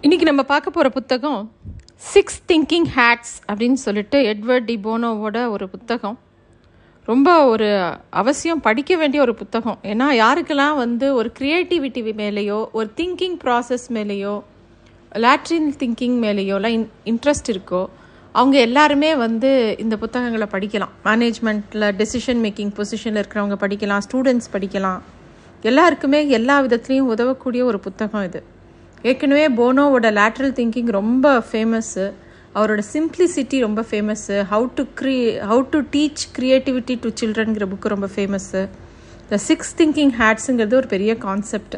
இன்னைக்கு நம்ம பார்க்க போகிற புத்தகம் சிக்ஸ் திங்கிங் ஹேட்ஸ் அப்படின்னு சொல்லிட்டு எட்வர்ட் டி போனோவோட ஒரு புத்தகம். ரொம்ப ஒரு அவசியம் படிக்க வேண்டிய ஒரு புத்தகம். ஏன்னா யாருக்கெல்லாம் வந்து ஒரு க்ரியேட்டிவிட்டி மேலேயோ ஒரு திங்கிங் ப்ராசஸ் மேலேயோ லேட்ரின் திங்கிங் மேலேயோலாம் இன் இன்ட்ரெஸ்ட் இருக்கோ அவங்க எல்லாருமே வந்து இந்த புத்தகங்களை படிக்கலாம். மேனேஜ்மெண்ட்டில் டெசிஷன் மேக்கிங் பொசிஷனில் இருக்கிறவங்க படிக்கலாம் ஸ்டூடெண்ட்ஸ் படிக்கலாம். எல்லாருக்குமே எல்லா விதத்துலேயும் உதவக்கூடிய ஒரு புத்தகம் இது. ஏற்கனவே போனோவோட லேட்ரல் திங்கிங் ரொம்ப ஃபேமஸ்ஸு அவரோட சிம்ப்ளிசிட்டி ரொம்ப famous how to க்ரீ how to teach creativity to சில்ட்ரன்கிற book ரொம்ப ஃபேமஸ்ஸு த சிக்ஸ் திங்கிங் ஹேட்ஸுங்கிறது ஒரு பெரிய கான்செப்ட்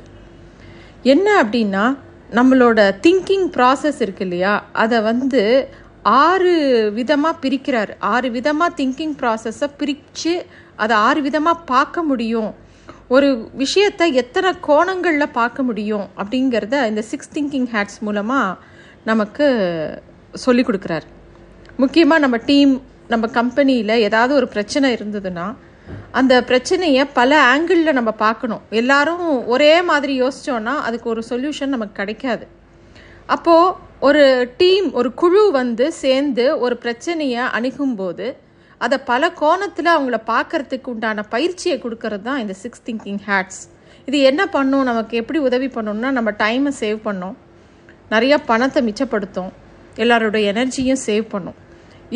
என்ன அப்படின்னா நம்மளோட திங்கிங் ப்ராசஸ் இருக்கு இல்லையா? அதை வந்து ஆறு விதமாக பிரிக்கிறார். ஆறு விதமாக திங்கிங் ப்ராசஸை பிரித்து அதை ஆறு விதமாக பார்க்க முடியும். ஒரு விஷயத்தை எத்தனை கோணங்களில் பார்க்க முடியும் அப்படிங்கிறத இந்த சிக்ஸ் திங்கிங் ஹேட்ஸ் மூலமாக நமக்கு சொல்லி கொடுக்குறாரு. முக்கியமாக நம்ம டீம் நம்ம கம்பெனியில் ஏதாவது ஒரு பிரச்சனை இருந்ததுன்னா அந்த பிரச்சனையை பல ஆங்கிளில் நம்ம பார்க்கணும். எல்லாரும் ஒரே மாதிரி யோசித்தோன்னா அதுக்கு ஒரு சொல்யூஷன் நமக்கு கிடைக்காது. அப்போது ஒரு டீம் ஒரு குழு வந்து சேர்ந்து ஒரு பிரச்சனையை அணுகும்போது அதை பல கோணத்தில் அவங்கள பார்க்கறதுக்கு உண்டான பயிற்சியை கொடுக்கறது தான் இந்த சிக்ஸ் திங்கிங் ஹேட்ஸ் இது என்ன பண்ணும்? நமக்கு எப்படி உதவி பண்ணணும்னா நம்ம டைமை சேவ் பண்ணோம். நிறையா பணத்தை மிச்சப்படுத்தும். எல்லாரோட எனர்ஜியும் சேவ் பண்ணும்.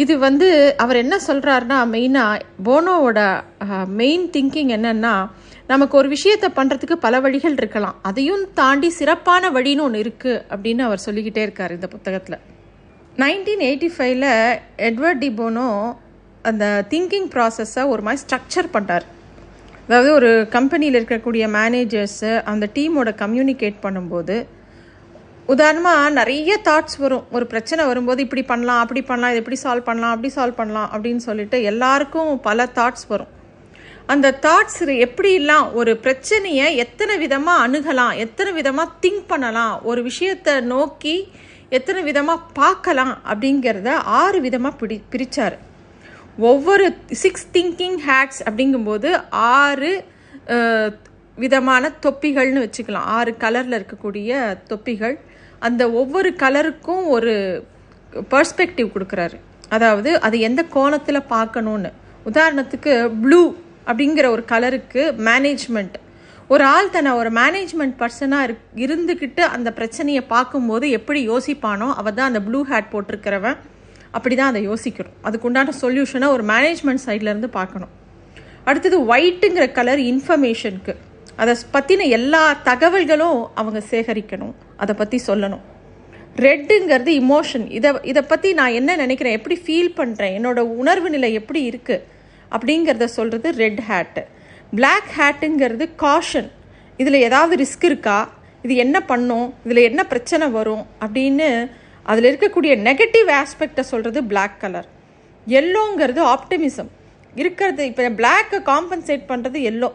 இது வந்து அவர் என்ன சொல்கிறாருன்னா மெயினாக போனோவோட மெயின் திங்கிங் என்னென்னா நமக்கு ஒரு விஷயத்தை பண்ணுறதுக்கு பல வழிகள் இருக்கலாம். அதையும் தாண்டி சிறப்பான வழின்னு ஒன்று இருக்குது அப்படின்னு அவர் சொல்லிக்கிட்டே இருக்கார் இந்த புத்தகத்தில். நைன்டீன் எயிட்டி ஃபைவ்ல எட்வர்ட் டி போனோ அந்த திங்கிங் ப்ராசஸை ஒரு மாதிரி ஸ்ட்ரக்சர் பண்ணுறார் அதாவது ஒரு கம்பெனியில் இருக்கக்கூடிய மேனேஜர்ஸு அந்த டீமோட கம்யூனிகேட் பண்ணும்போது உதாரணமாக நிறைய தாட்ஸ் வரும். ஒரு பிரச்சனை வரும்போது இப்படி பண்ணலாம் அப்படி பண்ணலாம் இது எப்படி சால்வ் பண்ணலாம் அப்படி சால்வ் பண்ணலாம் அப்படின்னு சொல்லிட்டு எல்லாருக்கும் பல தாட்ஸ் வரும். அந்த தாட்ஸ் எப்படிலாம் ஒரு பிரச்சனையை எத்தனை விதமாக அணுகலாம் எத்தனை விதமாக திங்க் பண்ணலாம் ஒரு விஷயத்தை நோக்கி எத்தனை விதமாக பார்க்கலாம் அப்படிங்கிறத ஆறு விதமாக பிடி பிரித்தார் ஒவ்வொரு சிக்ஸ் திங்கிங் ஹேட்ஸ் அப்படிங்கும்போது ஆறு விதமான தொப்பிகள்னு வச்சுக்கலாம். ஆறு கலரில் இருக்கக்கூடிய தொப்பிகள். அந்த ஒவ்வொரு கலருக்கும் ஒரு பர்ஸ்பெக்டிவ் கொடுக்குறாரு. அதாவது அது எந்த கோணத்தில் பார்க்கணுன்னு உதாரணத்துக்கு ப்ளூ அப்படிங்கிற ஒரு கலருக்கு மேனேஜ்மெண்ட் ஒரு ஆள் தன்னை ஒரு மேனேஜ்மெண்ட் பர்சனாக இரு இருந்துக்கிட்டு அந்த பிரச்சனையை பார்க்கும்போது எப்படி யோசிப்பானோ அவள் தான் அந்த ப்ளூ ஹேட் போட்டிருக்கிறவன். அப்படி தான் அதை யோசிக்கணும் அதுக்குண்டான சொல்யூஷனை ஒரு மேனேஜ்மெண்ட் சைட்லேருந்து பார்க்கணும். அடுத்தது ஒயிட்டுங்கிற கலர் இன்ஃபர்மேஷனுக்கு அதை பற்றின எல்லா தகவல்களும் அவங்க சேகரிக்கணும். அதை பற்றி சொல்லணும். ரெட்டுங்கிறது இமோஷன் இதை இதை பற்றி நான் என்ன நினைக்கிறேன்? எப்படி ஃபீல் பண்ணுறேன் என்னோட உணர்வு நிலை எப்படி இருக்குது அப்படிங்கிறத சொல்கிறது ரெட் ஹேட்டு பிளாக் ஹேட்டுங்கிறது காஷன் இதில் ஏதாவது ரிஸ்க் இருக்கா? இது என்ன பண்ணும்? இதில் என்ன பிரச்சனை வரும்? அப்படின்னு அதில் இருக்கக்கூடிய நெகட்டிவ் ஆஸ்பெக்டை சொல்கிறது பிளாக் கலர் எல்லோங்கிறது ஆப்டிமிசம் இருக்கிறது இப்போ பிளாக்கை காம்பன்சேட் பண்ணுறது எல்லோ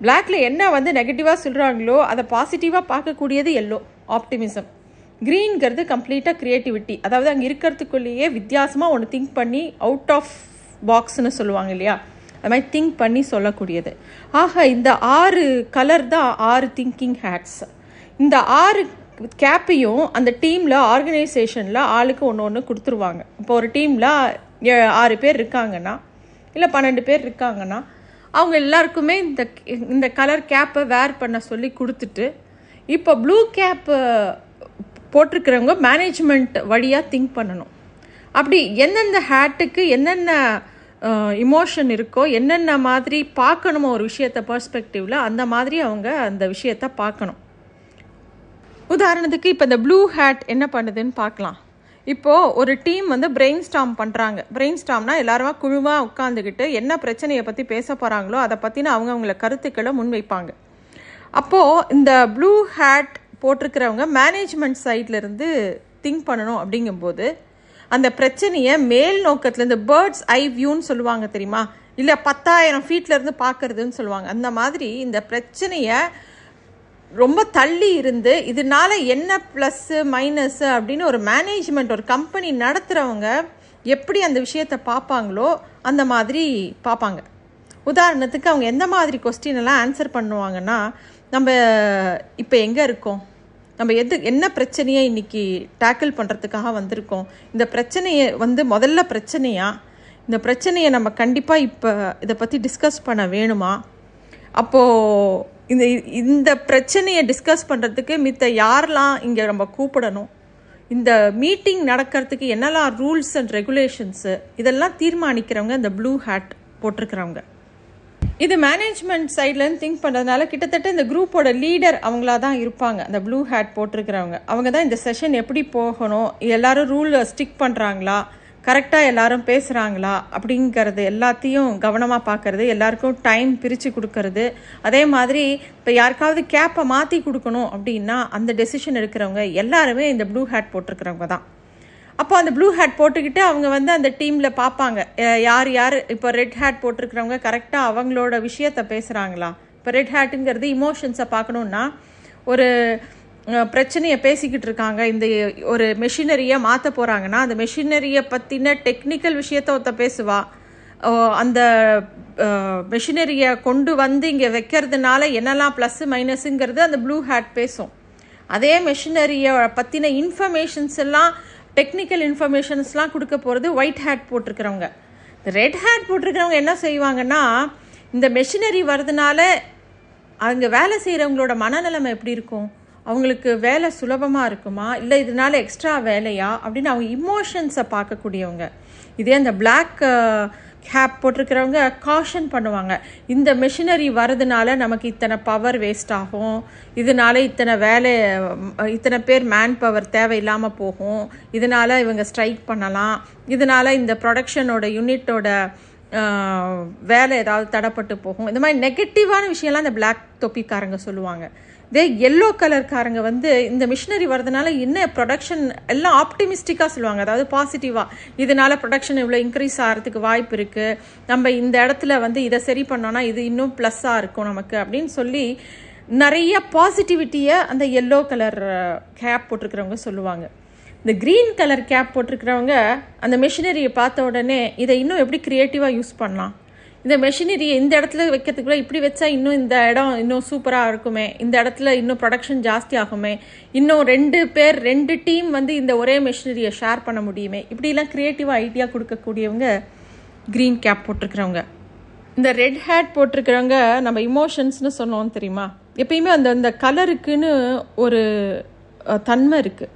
பிளாக்ல என்ன வந்து நெகட்டிவாக சொல்கிறாங்களோ அதை பாசிட்டிவாக பார்க்கக்கூடியது எல்லோ ஆப்டிமிசம் க்ரீன்கிறது கம்ப்ளீட்டாக க்ரியேட்டிவிட்டி அதாவது அங்கே இருக்கிறதுக்குள்ளேயே வித்தியாசமாக ஒன்று திங்க் பண்ணி அவுட் ஆஃப் பாக்ஸ்னு சொல்லுவாங்க இல்லையா? அது மாதிரி திங்க் பண்ணி சொல்லக்கூடியது. ஆக இந்த ஆறு கலர் தான் ஆறு திங்கிங் ஹேட்ஸ் இந்த ஆறு கேப்பையும் அந்த டீமில் ஆர்கனைசேஷனில் ஆளுக்கு ஒன்று ஒன்று கொடுத்துருவாங்க. இப்போ ஒரு டீமில் ஆறு பேர் இருக்காங்கன்னா இல்லை பன்னெண்டு பேர் இருக்காங்கன்னா அவங்க எல்லாருக்குமே இந்த இந்த கலர் கேப்பை வேர் பண்ண சொல்லி கொடுத்துட்டு இப்போ ப்ளூ கேப்பு போட்டிருக்கிறவங்க மேனேஜ்மெண்ட் வழியாக திங்க் பண்ணணும். அப்படி எந்தெந்த ஹேட்டுக்கு என்னென்ன இமோஷன் இருக்கோ என்னென்ன மாதிரி பார்க்கணுமோ ஒரு விஷயத்த பர்ஸ்பெக்டிவில் அந்த மாதிரி அவங்க அந்த விஷயத்த பார்க்கணும். உதாரணத்துக்கு இப்போ இந்த ப்ளூ ஹேட் என்ன பண்ணுதுன்னு பார்க்கலாம். இப்போது ஒரு டீம் வந்து பிரெயின் ஸ்டாம் பண்ணுறாங்க பிரெயின் ஸ்டாம்னா எல்லாருமா குழுவாக உட்காந்துக்கிட்டு என்ன பிரச்சனையை பற்றி பேச போகிறாங்களோ அதை பற்றின அவங்க அவங்கள கருத்துக்களை முன்வைப்பாங்க. அப்போது இந்த ப்ளூ ஹேட் போட்டிருக்கிறவங்க மேனேஜ்மெண்ட் சைட்லேருந்து திங்க் பண்ணணும் அப்படிங்கும்போது அந்த பிரச்சனையை மேல் நோக்கத்தில் பேர்ட்ஸ் ஐ வியூன்னு சொல்லுவாங்க தெரியுமா? இல்லை பத்தாயிரம் ஃபீட்லேருந்து பார்க்குறதுன்னு சொல்லுவாங்க. அந்த மாதிரி இந்த பிரச்சனையை ரொம்ப தள்ளி இருந்து இதனால என்ன ப்ளஸ்ஸு மைனஸ்ஸு அப்படின்னு ஒரு மேனேஜ்மெண்ட் ஒரு கம்பெனி நடத்துகிறவங்க எப்படி அந்த விஷயத்தை பார்ப்பாங்களோ அந்த மாதிரி பார்ப்பாங்க. உதாரணத்துக்கு அவங்க எந்த மாதிரி கொஸ்டின் எல்லாம் ஆன்சர் பண்ணுவாங்கன்னா நம்ம இப்போ எங்கே இருக்கோம்? நம்ம எது என்ன பிரச்சனையை இன்றைக்கி டேக்கிள் பண்ணுறதுக்காக வந்திருக்கோம்? இந்த பிரச்சனையை வந்து முதல்ல பிரச்சனையாக இந்த பிரச்சனையை நம்ம கண்டிப்பாக இப்போ இதை பற்றி டிஸ்கஸ் பண்ண வேணுமா? அப்போது இந்த இந்த பிரச்சனையை டிஸ்கஸ் பண்ணுறதுக்கு மித்த யாரெல்லாம் இங்கே நம்ம கூப்பிடணும்? இந்த மீட்டிங் நடக்கிறதுக்கு என்னெல்லாம் ரூல்ஸ் அண்ட் ரெகுலேஷன்ஸு இதெல்லாம் தீர்மானிக்கிறவங்க இந்த ப்ளூ ஹேட் போட்டிருக்கிறவங்க. இது மேனேஜ்மெண்ட் சைட்லேருந்து திங்க் பண்ணுறதுனால கிட்டத்தட்ட இந்த குரூப்போட லீடர் அவங்களா தான் இருப்பாங்க. அந்த ப்ளூ ஹேட் போட்டிருக்கிறவங்க. அவங்க தான் இந்த செஷன் எப்படி போகணும்? எல்லாரும் ரூல் ஸ்டிக் பண்ணுறாங்களா கரெக்டாக எல்லாரும் பேசுகிறாங்களா அப்படிங்கிறது எல்லாத்தையும் கவனமாக பார்க்கறது எல்லாருக்கும் டைம் பிரித்து கொடுக்கறது. அதே மாதிரி இப்போ யாருக்காவது கேப்பை மாற்றி கொடுக்கணும் அப்படின்னா அந்த டெசிஷன் எடுக்கிறவங்க எல்லாருமே இந்த ப்ளூ ஹேட் போட்டிருக்கிறவங்க தான். அப்போ அந்த ப்ளூ ஹேட் போட்டுக்கிட்டு அவங்க வந்து அந்த டீமில் பார்ப்பாங்க. யார் யார் இப்போ ரெட் ஹேட் போட்டிருக்கிறவங்க கரெக்டாக அவங்களோட விஷயத்த பேசுகிறாங்களா இப்போ ரெட் ஹேட்டுங்கிறது இமோஷன்ஸை பார்க்கணுன்னா ஒரு பிரச்சனையை பேசிக்கிட்டு இருக்காங்க. இந்த ஒரு மெஷினரியை மாற்ற போகிறாங்கன்னா அந்த மெஷினரியை பற்றின டெக்னிக்கல் விஷயத்த ஒருத்த பேசுவா. அந்த மெஷினரியை கொண்டு வந்து இங்கே வைக்கிறதுனால என்னெல்லாம் ப்ளஸ்ஸு மைனஸுங்கிறது அந்த ப்ளூ ஹேட் பேசும். அதே மெஷினரியை பற்றின இன்ஃபர்மேஷன்ஸ் எல்லாம் டெக்னிக்கல் இன்ஃபர்மேஷன்ஸ்லாம் கொடுக்க போகிறது ஒயிட் ஹேட் போட்டிருக்கிறவங்க. இந்த ரெட் ஹேட் போட்டிருக்கிறவங்க என்ன செய்வாங்கன்னா இந்த மெஷினரி வர்றதுனால அங்கே வேலை செய்கிறவங்களோட மனநிலைமை எப்படி இருக்கும்? அவங்களுக்கு வேலை சுலபமாக இருக்குமா? இல்லை இதனால எக்ஸ்ட்ரா வேலையா? அப்படின்னு அவங்க இமோஷன்ஸை பார்க்கக்கூடியவங்க. இதே அந்த பிளாக் ஹேப் போட்டிருக்கிறவங்க காஷன் பண்ணுவாங்க. இந்த மிஷினரி வரதுனால நமக்கு இத்தனை பவர் வேஸ்ட் ஆகும். இதனால இத்தனை வேலை இத்தனை பேர் மேன் பவர் தேவையில்லாமல் போகும். இதனால இவங்க ஸ்ட்ரைக் பண்ணலாம். இதனால் இந்த ப்ரொடக்ஷனோட யூனிட்டோட வேலை ஏதாவது தடப்பட்டு போகும். இந்த மாதிரி நெகட்டிவான விஷயம்லாம் இந்த பிளாக் தொப்பிக்காரங்க சொல்லுவாங்க. இதே எல்லோ கலர்காரங்க வந்து இந்த மிஷினரி வர்றதுனால என்ன ப்ரொடக்ஷன் எல்லாம் ஆப்டிமிஸ்டிக்காக சொல்லுவாங்க. அதாவது பாசிட்டிவாக இதனால் ப்ரொடக்ஷன் இவ்வளோ இன்க்ரீஸ் ஆகிறதுக்கு வாய்ப்பு இருக்குது நம்ம இந்த இடத்துல வந்து இதை சரி பண்ணோன்னா இது இன்னும் ப்ளஸ்ஸாக இருக்கும் நமக்கு அப்படின்னு சொல்லி நிறைய பாசிட்டிவிட்டியை அந்த எல்லோ கலர் கேப் போட்டிருக்கிறவங்க சொல்லுவாங்க. இந்த க்ரீன் கலர் கேப் போட்டிருக்கிறவங்க அந்த மெஷினரியை பார்த்த உடனே இதை இன்னும் எப்படி க்ரியேட்டிவாக யூஸ் பண்ணலாம்? இந்த மெஷினரியை இந்த இடத்துல வைக்கிறதுக்குள்ள இப்படி வச்சா இன்னும் இந்த இடம் இன்னும் சூப்பராக இருக்குமே? இந்த இடத்துல இன்னும் ப்ரொடக்ஷன் ஜாஸ்தி ஆகுமே? இன்னும் ரெண்டு பேர் ரெண்டு டீம் வந்து இந்த ஒரே மெஷினரியை ஷேர் பண்ண முடியுமே? இப்படிலாம் க்ரியேட்டிவாக ஐடியா கொடுக்கக்கூடியவங்க க்ரீன் கேப் போட்டிருக்கிறவங்க. இந்த ரெட் ஹேட் போட்டிருக்கிறவங்க நம்ம இமோஷன்ஸ்னு சொன்னோம் தெரியுமா? எப்பயுமே அந்த அந்த கலருக்குன்னு ஒரு தன்மை இருக்குது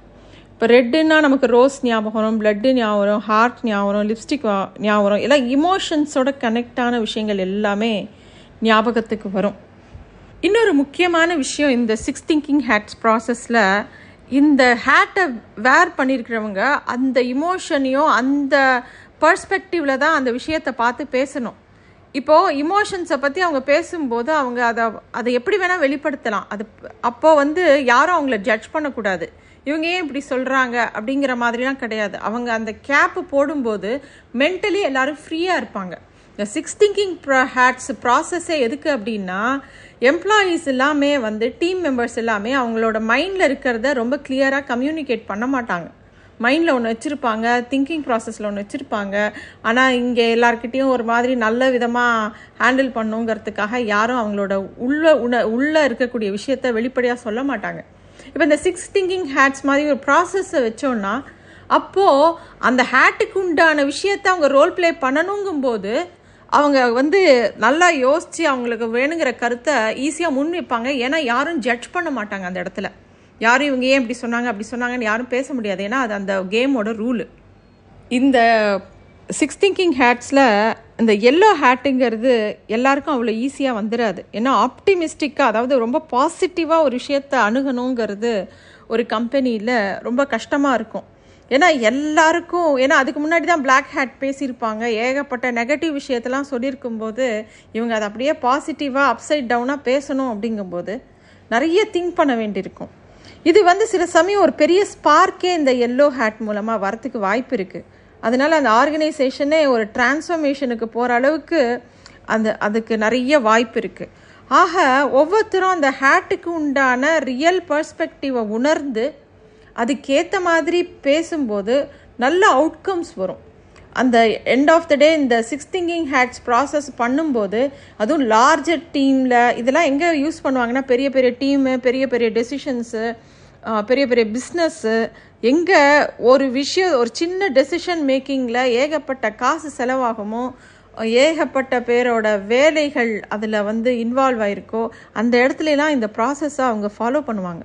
இப்போ ரெட்டுன்னா நமக்கு ரோஸ் ஞாபகம் வரும் பிளட்டு ஞாபகம் வரும் ஹார்ட் ஞாபகம் வரும் லிப்ஸ்டிக் ஞாபகம் வரும். எல்லாம் இமோஷன்ஸோட கனெக்டான விஷயங்கள் எல்லாமே ஞாபகத்துக்கு வரும். இன்னொரு முக்கியமான விஷயம் இந்த சிக்ஸ் திங்கிங் ஹேட்ஸ் ப்ராசஸில் இந்த ஹேட்டை வேர் பண்ணியிருக்கிறவங்க அந்த இமோஷனையும் அந்த பர்ஸ்பெக்டிவில் தான் அந்த விஷயத்தை பார்த்து பேசணும். இப்போது இமோஷன்ஸை பற்றி அவங்க பேசும்போது அவங்க அதை அதை எப்படி வேணால் வெளிப்படுத்தலாம். அது அப்போது வந்து யாரும் அவங்கள ஜட்ஜ் பண்ணக்கூடாது. இவங்க ஏன் இப்படி சொல்கிறாங்க அப்படிங்கிற மாதிரிலாம் கிடையாது. அவங்க அந்த கேப்பு போடும்போது மென்டலி எல்லாரும் ஃப்ரீயாக இருப்பாங்க. இந்த சிக்ஸ் திங்கிங் ப்ரா ஹேட்ஸ் ப்ராசஸே எதுக்கு அப்படின்னா எம்ப்ளாயீஸ் எல்லாமே வந்து டீம் மெம்பர்ஸ் எல்லாமே அவங்களோட மைண்டில் இருக்கிறத ரொம்ப கிளியராக கம்யூனிகேட் பண்ண மாட்டாங்க. மைண்டில் ஒன்று வச்சுருப்பாங்க திங்கிங் ப்ராசஸில் ஒன்று வச்சுருப்பாங்க. ஆனால் இங்கே எல்லாருக்கிட்டேயும் ஒரு மாதிரி நல்ல விதமாக ஹேண்டில் பண்ணுங்கிறதுக்காக யாரும் அவங்களோட உள்ள உண உள்ளே இருக்கக்கூடிய விஷயத்த வெளிப்படையாக சொல்ல மாட்டாங்க. இப்போ இந்த சிக்ஸ் திங்கிங் ஹேட்ஸ் மாதிரி ஒரு ப்ராசஸை வச்சோன்னா அப்போது அந்த ஹேட்டுக்கு உண்டான விஷயத்த அவங்க ரோல் ப்ளே பண்ணணுங்கும்போது அவங்க வந்து நல்லா யோசித்து அவங்களுக்கு வேணுங்கிற கருத்தை ஈஸியாக முன் வைப்பாங்க ஏன்னா யாரும் ஜட்ஜ் பண்ண மாட்டாங்க அந்த இடத்துல. யாரும் இவங்க ஏன் இப்படி சொன்னாங்க அப்படி சொன்னாங்கன்னு யாரும் பேச முடியாது. ஏன்னா அது அந்த கேமோட ரூலு இந்த சிக்ஸ் திங்கிங் ஹேட்ஸில் இந்த எல்லோ ஹேட்டுங்கிறது எல்லாருக்கும் அவ்வளோ ஈஸியாக வந்துடாது ஏன்னா ஆப்டிமிஸ்டிக்காக அதாவது ரொம்ப பாசிட்டிவாக ஒரு விஷயத்தை அணுகணுங்கிறது ஒரு கம்பெனியில் ரொம்ப கஷ்டமாக இருக்கும். ஏன்னா எல்லாருக்கும் ஏன்னா அதுக்கு முன்னாடி தான் பிளாக் ஹேட் பேசியிருப்பாங்க. ஏகப்பட்ட நெகட்டிவ் விஷயத்தெல்லாம் சொல்லியிருக்கும்போது இவங்க அதை அப்படியே பாசிட்டிவாக அப்சைட் டவுனாக பேசணும் அப்படிங்கும்போது நிறைய திங்க் பண்ண வேண்டியிருக்கும். இது வந்து சில சமயம் ஒரு பெரிய ஸ்பார்க்கே இந்த எல்லோ ஹேட் மூலமாக வரத்துக்கு வாய்ப்பு இருக்குது அதனால் அந்த ஆர்கனைசேஷனே ஒரு டிரான்ஸ்ஃபர்மேஷனுக்கு போகிற அளவுக்கு அந்த அதுக்கு நிறைய வாய்ப்பு இருக்குது ஆக ஒவ்வொருத்தரும் அந்த ஹேட்டுக்கு உண்டான ரியல் பர்ஸ்பெக்டிவை உணர்ந்து அதுக்கேற்ற மாதிரி பேசும்போது நல்ல அவுட்கம்ஸ் வரும். அந்த எண்ட் ஆஃப் த டே இந்த சிக்ஸ் திங்கிங் ஹேட்ஸ் ப்ராசஸ் பண்ணும்போது அதுவும் லார்ஜர் டீமில் இதெல்லாம் எங்கே யூஸ் பண்ணுவாங்கன்னா பெரிய பெரிய டீமு பெரிய பெரிய டெசிஷன்ஸு பெரிய பெரிய பிஸ்னஸ்ஸு எங்கே ஒரு விஷயம் ஒரு சின்ன டெசிஷன் மேக்கிங்கில் ஏகப்பட்ட காசு செலவாகுமோ ஏகப்பட்ட பேரோட வேலைகள் அதில் வந்து இன்வால்வ் ஆயிருக்கோ அந்த இடத்துலலாம் இந்த ப்ராசஸை அவங்க ஃபாலோ பண்ணுவாங்க.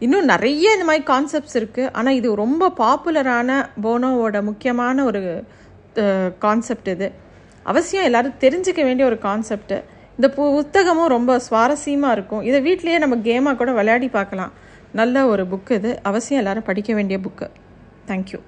இன்னும் நிறைய இந்த மாதிரி கான்செப்ட்ஸ் இருக்குது ஆனால் இது ரொம்ப பாப்புலரான போனோவோட முக்கியமான ஒரு கான்செப்ட் இது. அவசியம் எல்லாரும் தெரிஞ்சுக்க வேண்டிய ஒரு கான்செப்ட் இந்த பு- புத்தகமும் ரொம்ப சுவாரஸ்யமாக இருக்கும். இதை வீட்லேயே நம்ம கேமாக கூட விளையாடி பார்க்கலாம். நல்ல ஒரு புக்கு இது. அவசியம் எல்லாரும் படிக்க வேண்டிய புக்கு தேங்க்யூ